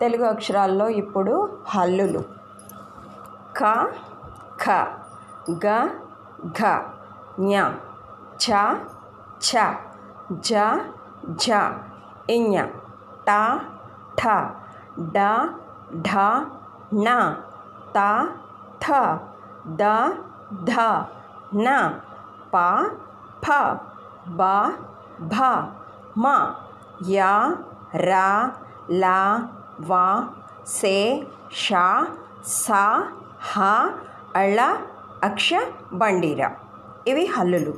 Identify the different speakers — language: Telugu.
Speaker 1: తెలుగు అక్షరాల్లో ఇప్పుడు హల్లులు. క ఖ గ ఘ ఞ ఛ ఛ జ ఝ ఇఞ ట ఠ డ ఢ ణ త థ ద ధ న ప ఫ బ భ మ య ర ల వ సే ష స హ అళ అక్ష బండిర ఇవి హల్లులు